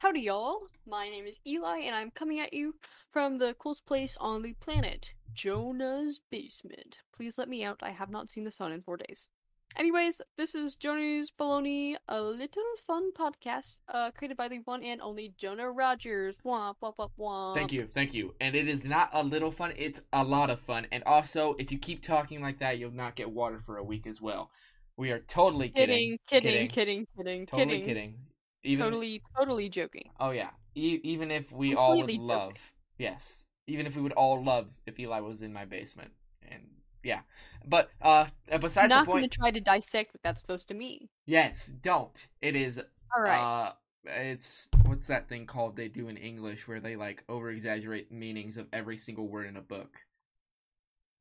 Howdy, y'all. My name is Eli, and I'm coming at you from the coolest place on the planet, Jonah's basement. Please let me out. I have not seen the sun in four days. Anyways, this is Jonah's Baloney, a little fun podcast uh, created by the one and only Jonah Rogers. Womp, womp, womp, womp. Thank you, thank you. And it is not a little fun, it's a lot of fun. And also, if you keep talking like that, you'll not get water for a week as well. We are totally Kidding, kidding. kidding, kidding, kidding, Totally kidding. kidding. Even, Totally, totally joking. Oh, yeah. E- even if we all would joking. love. Yes. Even if we would all love if Eli was in my basement. And yeah. But, uh, besides Not the going to try to dissect what that's supposed to mean. Yes, don't. It is All right. Uh, it's what's that thing called they do in English where they like over exaggerate meanings of every single word in a book.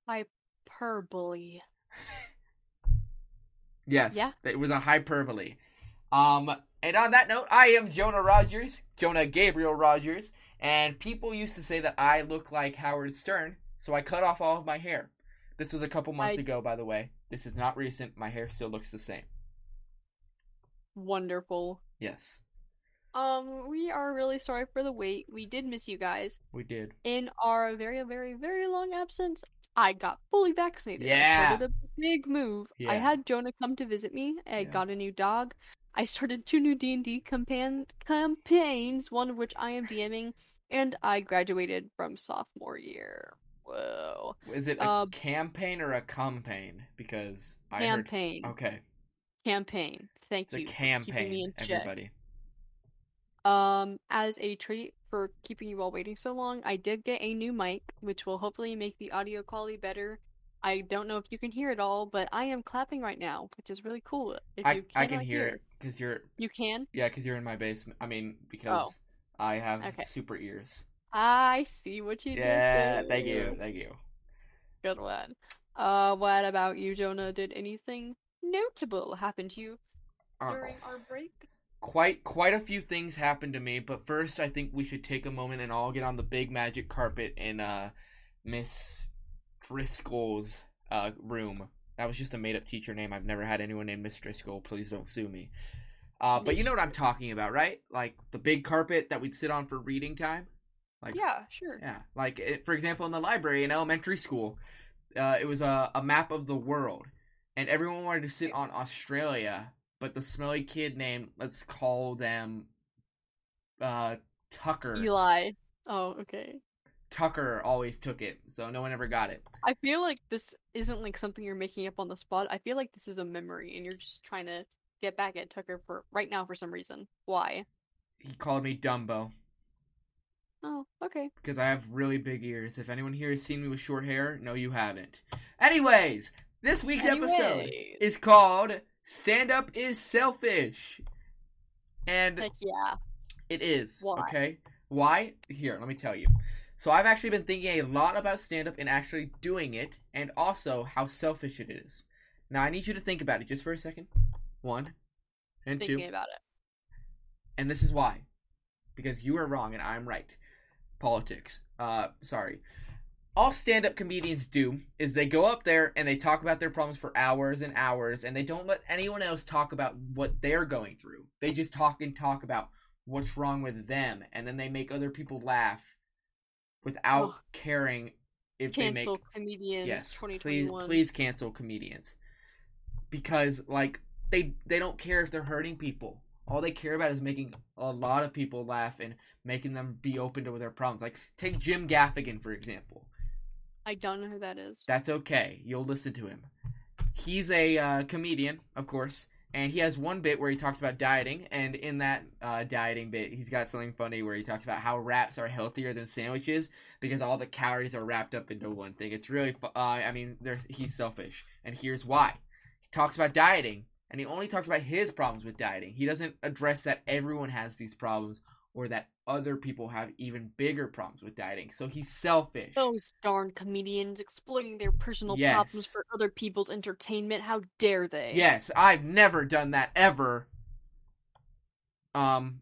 Hyperbole. Yes, Yeah. it was a hyperbole. Um, and on that note, I am Jonah Rogers, Jonah Gabriel Rogers, and people used to say that I look like Howard Stern, so I cut off all of my hair. This was a couple months I- ago, by the way. This is not recent. My hair still looks the same. Wonderful. Yes, Um, we are really sorry for the wait. We did miss you guys. we did. In our very, very, very long absence, I got fully vaccinated. I Yeah. started a big move. Yeah. I had Jonah come to visit me. I Yeah. got a new dog. I started two new D&D campaign campaigns, one of which I am DMing, and I graduated from sophomore year. Whoa. Is it a Uh, campaign or a campaign? Because I heard. Campaign. Okay, Campaign. Thank it's a you keeping me campaign. in. Everybody. Um, as a treat for keeping you all waiting so long, I did get a new mic, which will hopefully make the audio quality better. I don't know if you can hear it all, but I am clapping right now, which is really cool. If I you I can cannot hear it because you're You can? yeah because you're in my basement. I mean because I have Oh. Okay. super ears. I see what you Yeah, did Yeah, thank you, thank you. Good one. Uh, what about you, Jonah? Did anything notable happen to you Uh, during our break? quite quite a few things happened to me, but first I think we should take a moment and all get on the big magic carpet in uh Miss Driscoll's uh room. That was just a made up teacher name. I've never had anyone named Miss Driscoll. Please don't sue me. Uh, but you know what I'm talking about, right? Like the big carpet that we'd sit on for reading time. Like Yeah, sure. Yeah, like it, for example, in the library in elementary school, uh, it was a, a map of the world, and everyone wanted to sit on Australia, but the smelly kid named let's call them uh, Tucker. Eli. Oh, okay. Tucker always took it, so no one ever got it. I feel like this isn't like something you're making up on the spot. I feel like this is a memory and you're just trying to get back at Tucker for right now for some reason. Why? He called me Dumbo Oh, okay. because I have really big ears. If anyone here has seen me with short hair, no, you haven't. Anyways, this week's episode Anyways. is called "Stand Up Is Selfish," and Heck yeah. It is. Why? Okay. Why? Here, let me tell you. So I've actually been thinking a lot about stand up and actually doing it, and also how selfish it is. Now I need you to think about it just for a second. One and Thinking two. about it. And this is why. Because you are wrong and I'm right. Politics. Uh sorry. All stand up comedians do is they go up there and they talk about their problems for hours and hours and they don't let anyone else talk about what they're going through. They just talk and talk about what's wrong with them and then they make other people laugh without Ugh. caring if they Cancel make comedians yes please 2021. please cancel comedians. Because like they they don't care if they're hurting people. All they care about is making a lot of people laugh and making them be open to their problems. Like take jim gaffigan for example. I don't know who that is. that's okay. You'll listen to him. He's a uh, comedian of course and he has one bit where he talks about dieting and in that uh, dieting bit he's got something funny where he talks about how wraps are healthier than sandwiches because all the calories are wrapped up into one thing. It's really fu- uh, i mean he's selfish and here's why. He talks about dieting and he only talks about his problems with dieting. He doesn't address that everyone has these problems or that other people have even bigger problems with dieting so he's selfish Those darn comedians exploiting their personal Yes. problems for other people's entertainment. How dare they? yes i've never done that ever um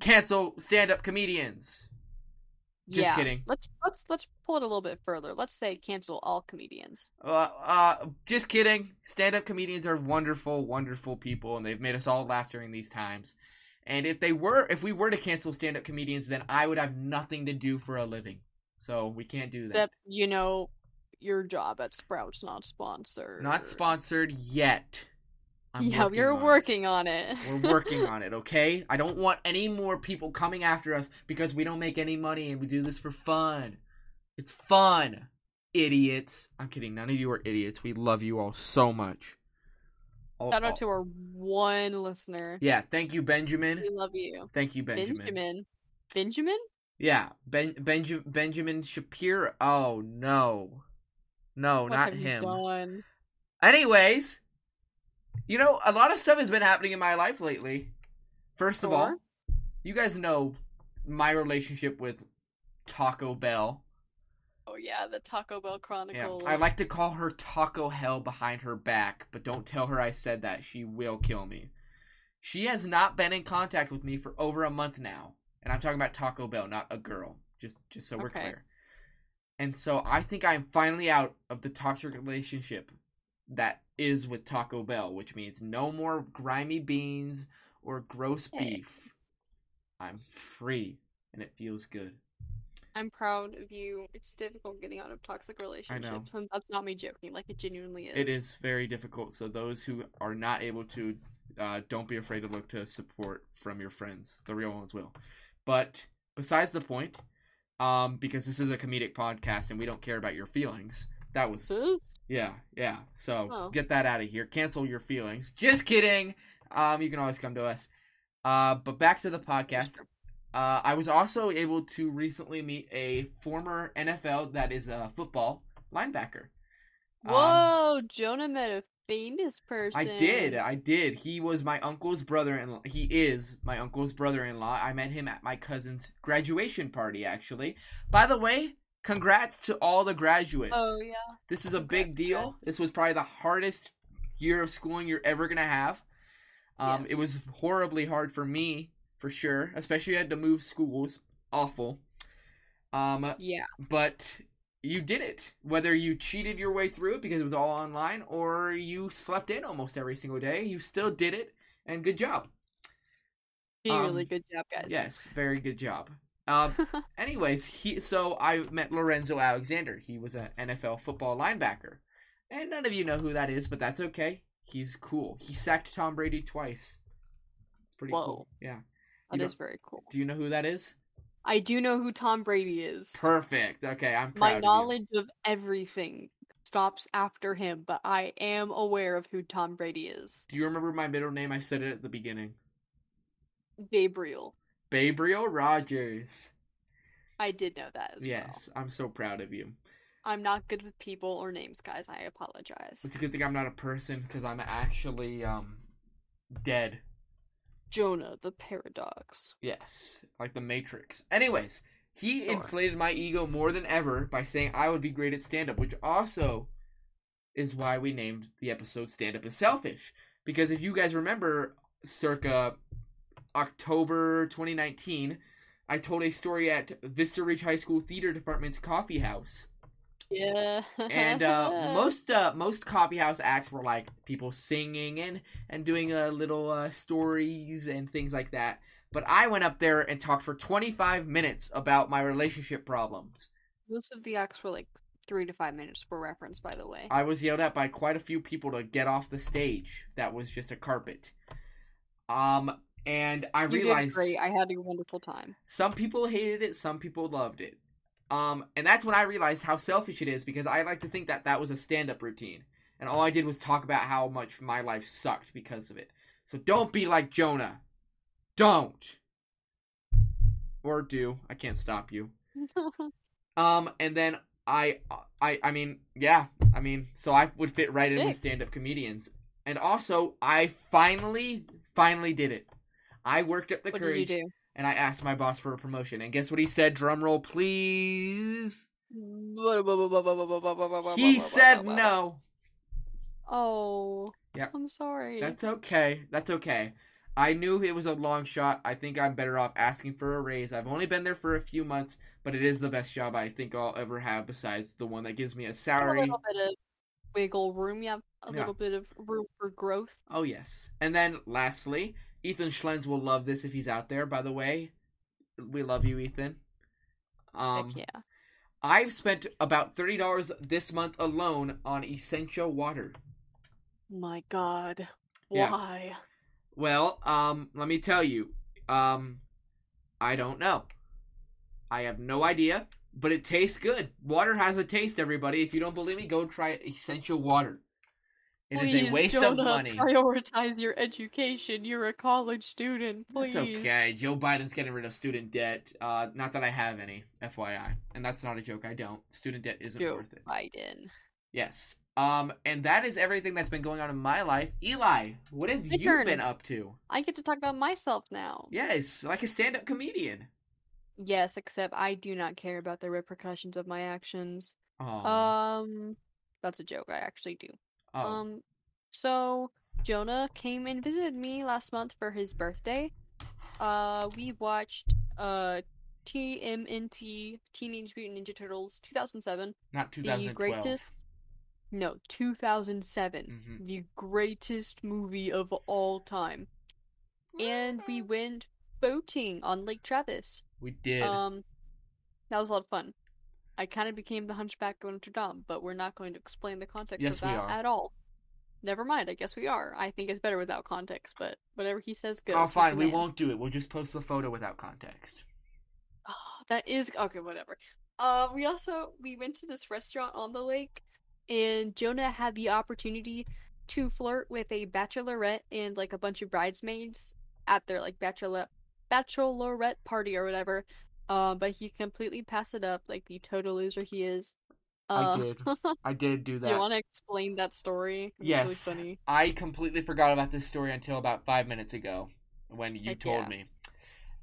cancel stand-up comedians Just Yeah. kidding. Let's let's let's pull it a little bit further. Let's say cancel all comedians. Uh, uh, just kidding. Stand up comedians are wonderful, wonderful people, and they've made us all laugh during these times. And if they were, if we were to cancel stand-up comedians, then I would have nothing to do for a living. So we can't do that. Except, you know, your job at Sprouts not sponsored. Not sponsored yet. I'm yeah, working you're on it. working on it. We're working on it, okay? I don't want any more people coming after us because we don't make any money and we do this for fun. It's fun, idiots. I'm kidding. None of you are idiots. We love you all so much. All- Shout all- out oh. to our one listener. yeah, thank you, Benjamin. We love you. Thank you, Benjamin. Benjamin. Benjamin? Yeah, ben, Benja- Benjamin Shapiro. Oh no, no, What not him. done? Anyways, you know, a lot of stuff has been happening in my life lately. First of all, you guys know my relationship with Taco Bell. Yeah, the Taco Bell Yeah, Chronicles. I like to call her Taco Hell behind her back, but don't tell her I said that. She will kill me. She has not been in contact with me for over a month now, and I'm talking about Taco Bell, not a girl. Just, just so we're Okay. clear. And so I think I'm finally out of the toxic relationship that is with Taco Bell, which means no more grimy beans or gross beef. I'm free, and it feels good. I'm proud of you. It's difficult getting out of toxic relationships. And that's not me joking. Like it genuinely is. It is very difficult. So those who are not able to, uh, don't be afraid to look to support from your friends. The real ones will. But besides the point, um, because this is a comedic podcast and we don't care about your feelings. That was yeah, yeah. So Oh. get that out of here. Cancel your feelings. Just kidding. Um, you can always come to us. Uh, but back to the podcast. Uh, I was also able to recently meet a former NFL that is a football linebacker. Um, Whoa, Jonah met a famous person. I did. I did. He was my uncle's brother-in-law. He is my uncle's brother-in-law. I met him at my cousin's graduation party, actually. By the way, congrats to all the graduates. Oh yeah. This is a big deal. congrats. This was probably the hardest year of schooling you're ever gonna have. Um, Yes. It was horribly hard for me, for sure. Especially had to move schools. Awful. Um, Yeah. but you did it. Whether you cheated your way through it because it was all online, or you slept in almost every single day, you still did it, and good job. Um, good job, guys. Yes, very good job. Um, anyways, he so I met Lorenzo Alexander. He was an NFL football linebacker, and none of you know who that is, but that's okay. He's cool. He sacked Tom Brady twice. It's pretty Whoa. cool. Yeah. That you very cool. Do you know who that is? I do know who Tom Brady is. Perfect. Okay, I'm My of knowledge of everything stops after him, but I am aware of who Tom Brady is. Do you remember my middle name? I said it at the beginning. Gabriel. Gabriel Rogers. I did know that as well. Yes, I'm so proud of you. I'm not good with people or names, guys. I apologize. It's a good thing I'm not a person because I'm actually um dead. Jonah, the paradox. Yes, like the Matrix. Anyways, he Sure. inflated my ego more than ever by saying I would be great at stand up, which also is why we named the episode Stand Up is Selfish. Because if you guys remember, circa October 2019, I told a story at Vista Ridge High School Theater Department's coffee house. Yeah. And uh, most uh, most coffee house acts were like people singing and and doing uh, little uh, stories and things like that. But I went up there and talked for 25 minutes about my relationship problems. most of the acts were like three to five minutes per reference, by the way. I was yelled at by quite a few people to get off the stage. That was just a carpet. Um, and I you did realized great. I had a wonderful time. some people hated it, some people loved it. Um, and that's when I realized how selfish it is because I like to think that that was a stand-up routine, and all I did was talk about how much my life sucked because of it. So don't be like Jonah. Don't. Or do. I can't stop you. Um, and then I, I, I mean, yeah, I mean, so I would fit right in with stand-up comedians, and also I finally, finally did it. I worked up the what did courage, you do? And I asked my boss for a promotion, and guess what he said? Drum roll, please. He said no. Oh. Yep. I'm sorry. That's okay. That's okay. I knew it was a long shot. I think I'm better off asking for a raise. I've only been there for a few months, but it is the best job I think I'll ever have besides the one that gives me a salary. a little bit of wiggle room. Yeah, a Yeah. little bit of room for growth. Oh yes. And then lastly, Ethan Schlenz will love this if he's out there. By the way, we love you, Ethan. Um, Heck yeah. I've spent about thirty dollars this month alone on Essentia water. My God. Yeah. Why? Well, um, let me tell you, um, I don't know. I have no idea, but it tastes good. Water has a taste, everybody. If you don't believe me, go try Essentia water. It is Please, a waste Jonah, of money. Prioritize your education. You're a college student. Please. It's okay. Joe Biden's getting rid of student debt. Uh, not that I have any, FYI, and that's not a joke. I don't. Student debt isn't Joe worth it. Joe Biden. Yes. Um, and that is everything that's been going on in my life. Eli, what have My you turn. been up to? I get to talk about myself now. Yes, like a stand-up comedian. Yes, except I do not care about the repercussions of my actions. Oh. Um, that's a joke. I actually do. Oh. Um, so Jonah came and visited me last month for his birthday. Uh, we watched uh TMNT Teenage Mutant Ninja Turtles 2007, not the 2012. greatest. No, 2007, Mhm. the greatest movie of all time. And we went boating on Lake Travis. We did. Um, that was a lot of fun. I kind of became the Hunchback of Notre Dame, but we're not going to explain the context Yes, of that at all. Never mind. I guess we are. I think it's better without context, but whatever he says goes. oh, fine. We won't do it. We'll just post the photo without context. Oh, that is okay. Whatever. Uh, we also we went to this restaurant on the lake, and Jonah had the opportunity to flirt with a bachelorette and like a bunch of bridesmaids at their like bachelorette bachelorette party or whatever. Um, but he completely passed it up like the total loser he is. Uh, I did. I did do that. you want to explain that story? Yes. Really funny. I completely forgot about this story until about five minutes ago when you Heck told yeah. me.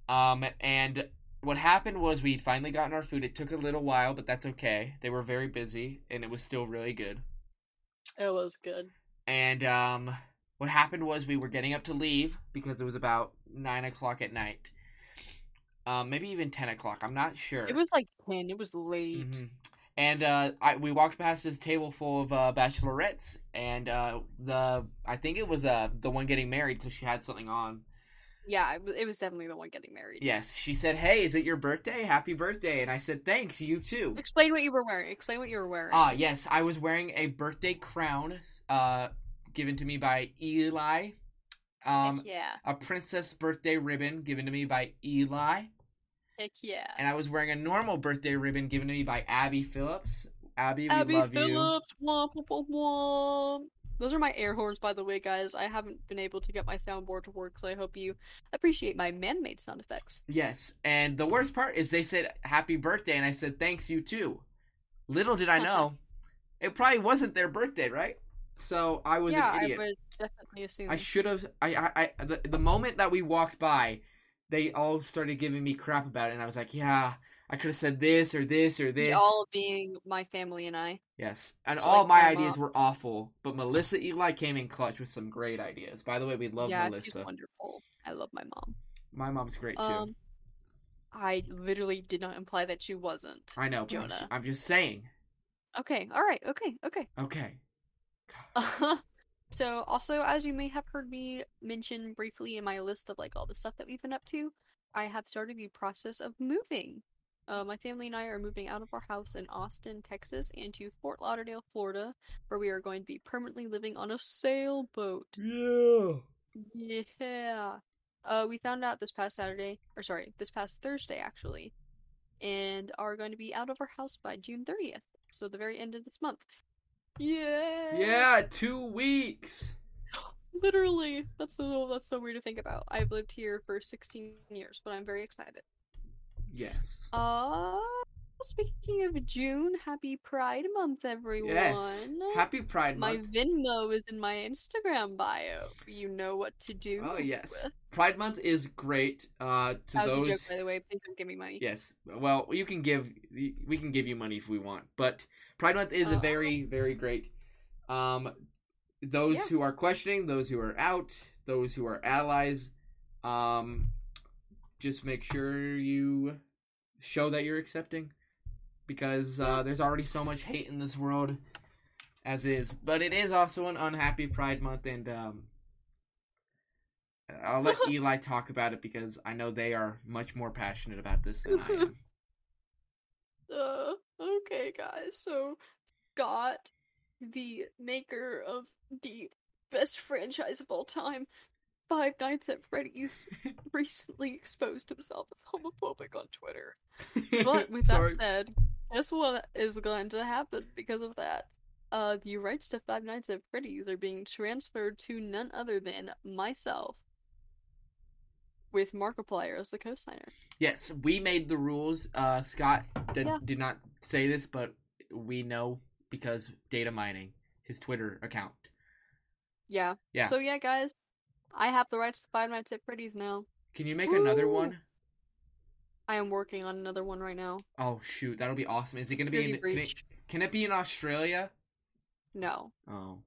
Um, and what happened was we'd finally gotten our food. It took a little while, but that's okay. They were very busy, and it was still really good. It was good. And um, what happened was we were getting up to leave because it was about nine o'clock at night. Um, maybe even ten o'clock. I'm not sure. It was like ten. It was late. Mhm. And uh, I we walked past this table full of uh, bachelorettes, and uh, the I think it was uh the one getting married because she had something on. Yeah, it was, it was definitely the one getting married. Yes, she said, "Hey, is it your birthday? Happy birthday!" And I said, "Thanks, you too." Explain what you were wearing. Explain what you were wearing. Ah, yes, I was wearing a birthday crown, uh, given to me by Eli. Heck Um, yeah. a princess birthday ribbon given to me by Eli, Heck yeah. and I was wearing a normal birthday ribbon given to me by Abby Phillips. Abby, we Abby love you. Phillips. Womp, womp, womp, womp. Those are my air horns, by the way, guys. I haven't been able to get my soundboard to work, so I hope you appreciate my man-made sound effects. Yes, and the worst part is they said happy birthday, and I said thanks you too. Little did I know, it probably wasn't their birthday, right? So I was yeah, an idiot. I would definitely assume. I should have. I, I, I the, the moment that we walked by, they all started giving me crap about it, and I was like, yeah, I could have said this or this or We this. all being my family and I. Yes, and Like all my ideas were awful, but Melissa Eli came in clutch with some great ideas. By the way, we love yeah, she's Melissa. wonderful. I love my mom. My mom's great too. Um, I literally did not imply that she wasn't. I know, Jonah. I'm just saying. Okay, all right, okay, okay. Okay. so also as you may have heard me mention briefly in my list of like all the stuff that we've been up to i have started the process of moving. Uh, my family and i are moving out of our house in austin texas and to fort lauderdale florida where we are going to be permanently living on a sailboat. Yeah. yeah. Uh, we found out this past saturday or sorry this past thursday actually and are going to be out of our house by june 30th so the very end of this month yeah Yeah, two weeks. Literally, that's so that's so weird to think about. I've lived here for 16 years, but I'm very excited. Yes. Uh, speaking of June, happy Pride Month, everyone. Yes. Happy Pride my Month. My Venmo is in my Instagram bio. You know what to do. Oh yes. Pride Month is great. Uh, to That was those. a joke, by the way. Please don't give me money. Yes. Well, you can give. We can give you money if we want, but Pride Month is a Uh, very, very great. Um, those Yeah. who are questioning, those who are out, those who are allies, um, just make sure you show that you're accepting, because uh, there's already so much hate in this world, as is. But it is also an unhappy Pride Month, and um, I'll let Eli talk about it because I know they are much more passionate about this than I am. Uh, okay, guys. So, Scott, the maker of the best franchise of all time, Five Nights at Freddy's, recently exposed himself as homophobic on Twitter. But with that Sorry. said, guess what is going to happen because of that? Uh, the rights to Five Nights at Freddy's are being transferred to none other than myself, with Markiplier as the co-signer. Yes, we made the rules. Uh, Scott did, Yeah. did not say this, but we know because data mining, his Twitter account. Yeah. Yeah. So yeah, guys, I have the rights to Five Nights at Freddy's now. Can you make another one? I am working on another one right now. Oh shoot, that'll be awesome. Is it gonna be in? Can it, can it be in Australia? No. Oh,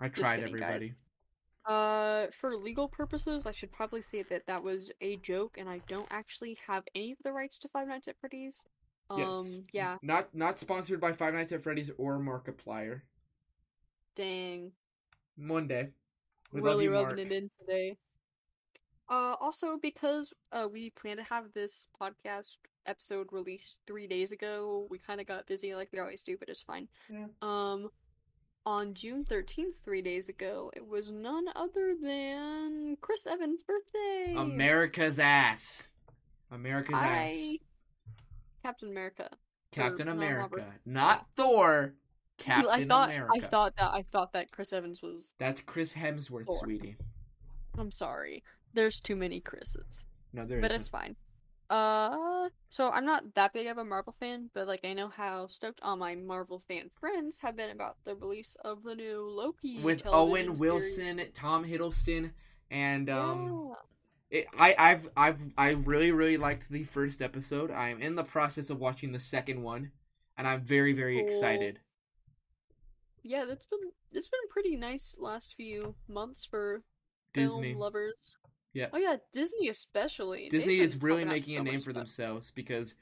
I Just tried kidding, guys. everybody. Uh, for legal purposes, I should probably say that that was a joke, and I don't actually have any of the rights to Five Nights at Freddy's. Um, yes. yeah. Not not sponsored by Five Nights at Freddy's or Markiplier. Dang. Monday. We really rubbing Mark. it in today. Uh, also because uh we plan to have this podcast episode released three days ago, we kind of got busy like we always do, but it's fine. Yeah. Um, on June thirteenth, three days ago, it was none other than Chris Evans' birthday. America's ass. America's ass. Captain America. Captain not America, not Thor. Captain I thought America. I thought that I thought that Chris Evans was. That's Chris Hemsworth, Thor. sweetie. I'm sorry. There's too many Chris's. No, there but isn't. it's fine. Uh, so I'm not that big of a Marvel fan, but like I know how stoked all my Marvel fan friends have been about the release of the new Loki With Owen series. Wilson, Tom Hiddleston, and um, Yeah. it, I, I've, I've, I really, really liked the first episode. I'm in the process of watching the second one, and I'm very, very Cool. excited. yeah, that's been it's been pretty nice last few months for Disney, film lovers. Yeah. Oh yeah, Disney especially. Disney is really making a name for stuff. themselves because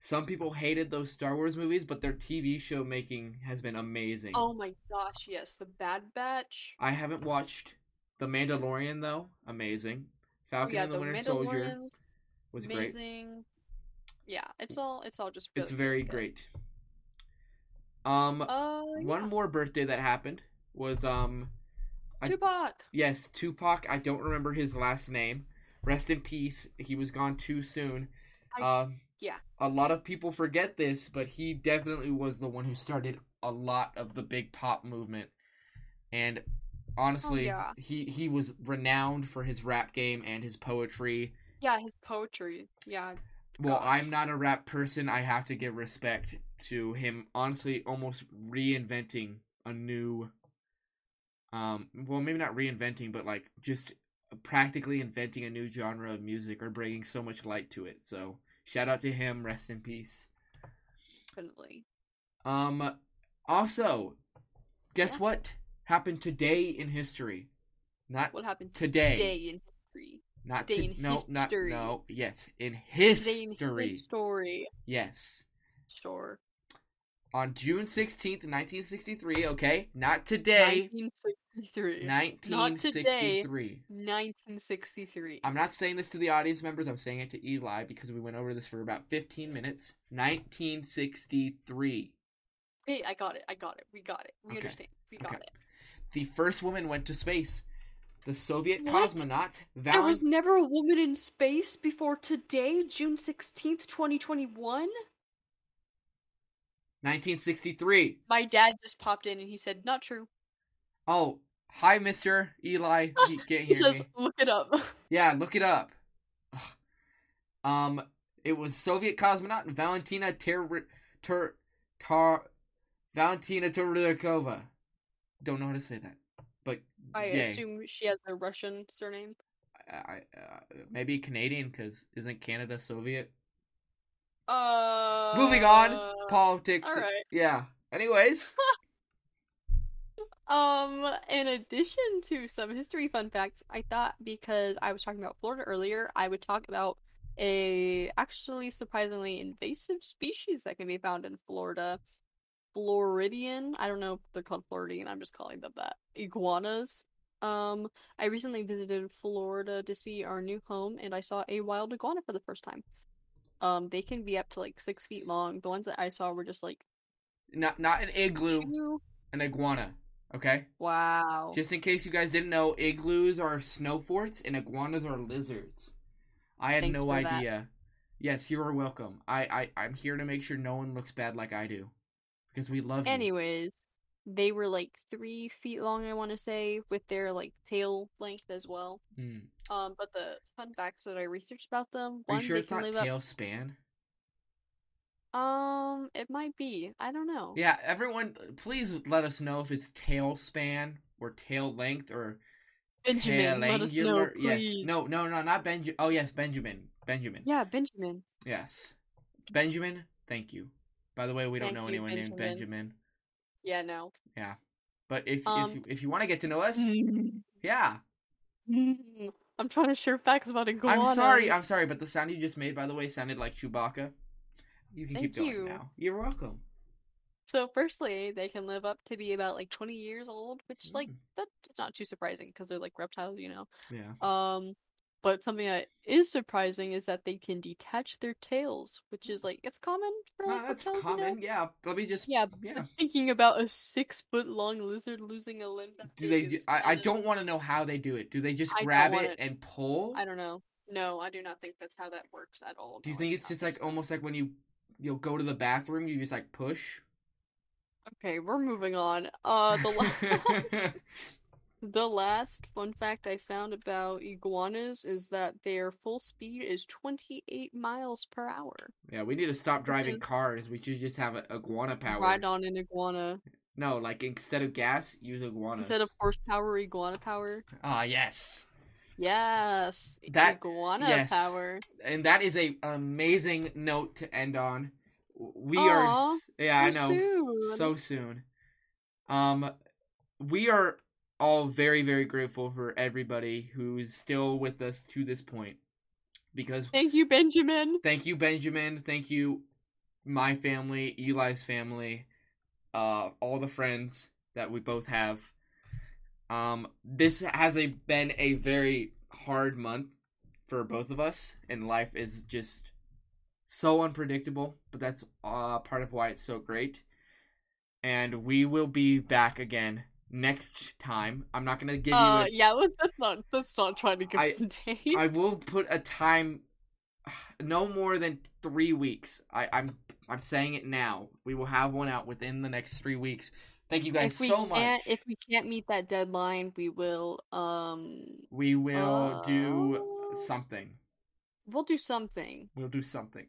some people hated those Star Wars movies, but their TV show making has been amazing. Oh my gosh, yes, the Bad Batch. I haven't watched The Mandalorian though. Amazing. Oh, Falcon yeah, and the, the Winter Soldier was great. amazing. Yeah, it's all it's all just really, It's very good. great. Um, Uh, one yeah. more birthday that happened was um, I- Tupac. yes, Tupac. I don't remember his last name. Rest in peace. He was gone too soon. I- um, yeah. A lot of people forget this, but he definitely was the one who started a lot of the big pop movement. And honestly, Oh, yeah. he he was renowned for his rap game and his poetry. Yeah, his poetry. Yeah. Well, Gosh. I'm not a rap person. I have to give respect to him. Honestly, almost reinventing a new, um, well, maybe not reinventing, but like just practically inventing a new genre of music or bringing so much light to it. So shout out to him. Rest in peace. Definitely. Um, also, guess Yeah. what happened today in history? Not What happened today. today in history? Not today to, in no, not no. Yes, in Today in history. history. Yes. Sure. on June 16th, 1963, okay? Not today. 1963. 1963. 1963. I'm not saying this to the audience members, I'm saying it to Eli because we went over this for about 15 minutes. 1963. Hey, I got it. I got it. We got it. We Okay. understand. We got Okay. it. The first woman went to space. The Soviet What? cosmonaut There was never a woman in space before today, June 16th, 2021? 1963. My dad just popped in and he said, not true. Oh, hi, Mr. Eli. He can't He hear says, me. look it up. Yeah, look it up. Um, it was Soviet cosmonaut Valentina Ter Ter Tar Valentina Terlikova. Don't know how to say that, but I yay. assume she has a Russian surname. I, I uh, maybe Canadian because isn't Canada Soviet? Uh. Moving on, politics. Yeah. Anyways, Um, in addition to some history fun facts, I thought because I was talking about Florida earlier, I would talk about a actually surprisingly invasive species that can be found in Florida. Floridian. I don't know if they're called Floridian, I'm just calling them that. Iguanas. Um, I recently visited Florida to see our new home, and I saw a wild iguana for the first time. Um, they can be up to like six feet long. The ones that I saw were just like Not not an igloo, two. an iguana. Okay. Wow. Just in case you guys didn't know, igloos are snow forts and iguanas are lizards. I had Thanks no for that. idea. Yes, you're welcome. I, I I'm here to make sure no one looks bad like I do, because we love you. Anyways, they were like three feet long, I want to say, with their like tail length as well. Hmm. Um, but the fun facts that I researched about them, Are one, you sure it's not tail span? Um, it might be. I don't know. Yeah, everyone, please let us know if it's tail span or tail length or Benjamin, let us know. Yes. No, no, no, not Benjamin. Oh, yes, Benjamin. Benjamin. Yeah, Benjamin. Yes. Benjamin, thank you. By the way, we don't Thank know you, anyone named Benjamin. Benjamin. Yeah, no. Yeah, but if if Um, you, if you want to get to know us, yeah. I'm trying to share facts about iguanas. I'm sorry, I'm sorry, but the sound you just made, by the way, sounded like Chewbacca. You can keep Thank going you. now. You're welcome. So, firstly, they can live up to be about like 20 years old, which like Mm. that's not too surprising because they're like reptiles, you know. Yeah. Um, but something that is surprising is that they can detach their tails, which is like it's common for No, like that's reptiles, know? common. Yeah. Let me just. Yeah, Yeah. Thinking about a six foot long lizard losing a limb. Do they? Do, I, I don't want to know how they do it. Do they just I grab it it. and pull? I don't know. No, I do not think that's how that works at all. Do you No, think it's just like almost like when you you'll go to the bathroom, you just like push? Okay, we're moving on. Uh, the la- the last fun fact I found about iguanas is that their full speed is 28 miles per hour. yeah, we need to stop driving is- cars. We should just have a iguana power. Ride on an iguana No, like instead of gas, use iguanas. instead of horsepower, iguana power. ah yes, Yes, That- iguana yes. power. and that is a amazing note to end on. We Aw, are, yeah, I know, soon. so soon. Um, we are all very, very grateful for everybody who's still with us to this point, because Thank you, Benjamin. thank you, Benjamin. Thank you, my family, Eli's family, uh, all the friends that we both have. Um, this has a been a very hard month for both of us, and life is just so unpredictable. But that's uh, part of why it's so great. And we will be back again next time. I'm not gonna give Uh, you. yeah, let- let's not let's not try to give I- a date. A, I will put a time. No more than three weeks. I, I'm I'm saying it now. We will have one out within the next three weeks. Thank you guys if we so can't, much. if we can't meet that deadline, we will um we will do Uh, something. we'll do something. We'll do something.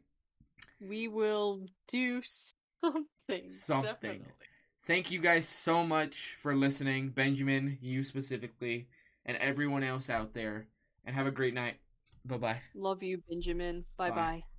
We will do something. Something. Definitely. Thank you guys so much for listening, Benjamin, you specifically, and everyone else out there. And have a great night. Bye bye. Love you, Benjamin. Bye. bye.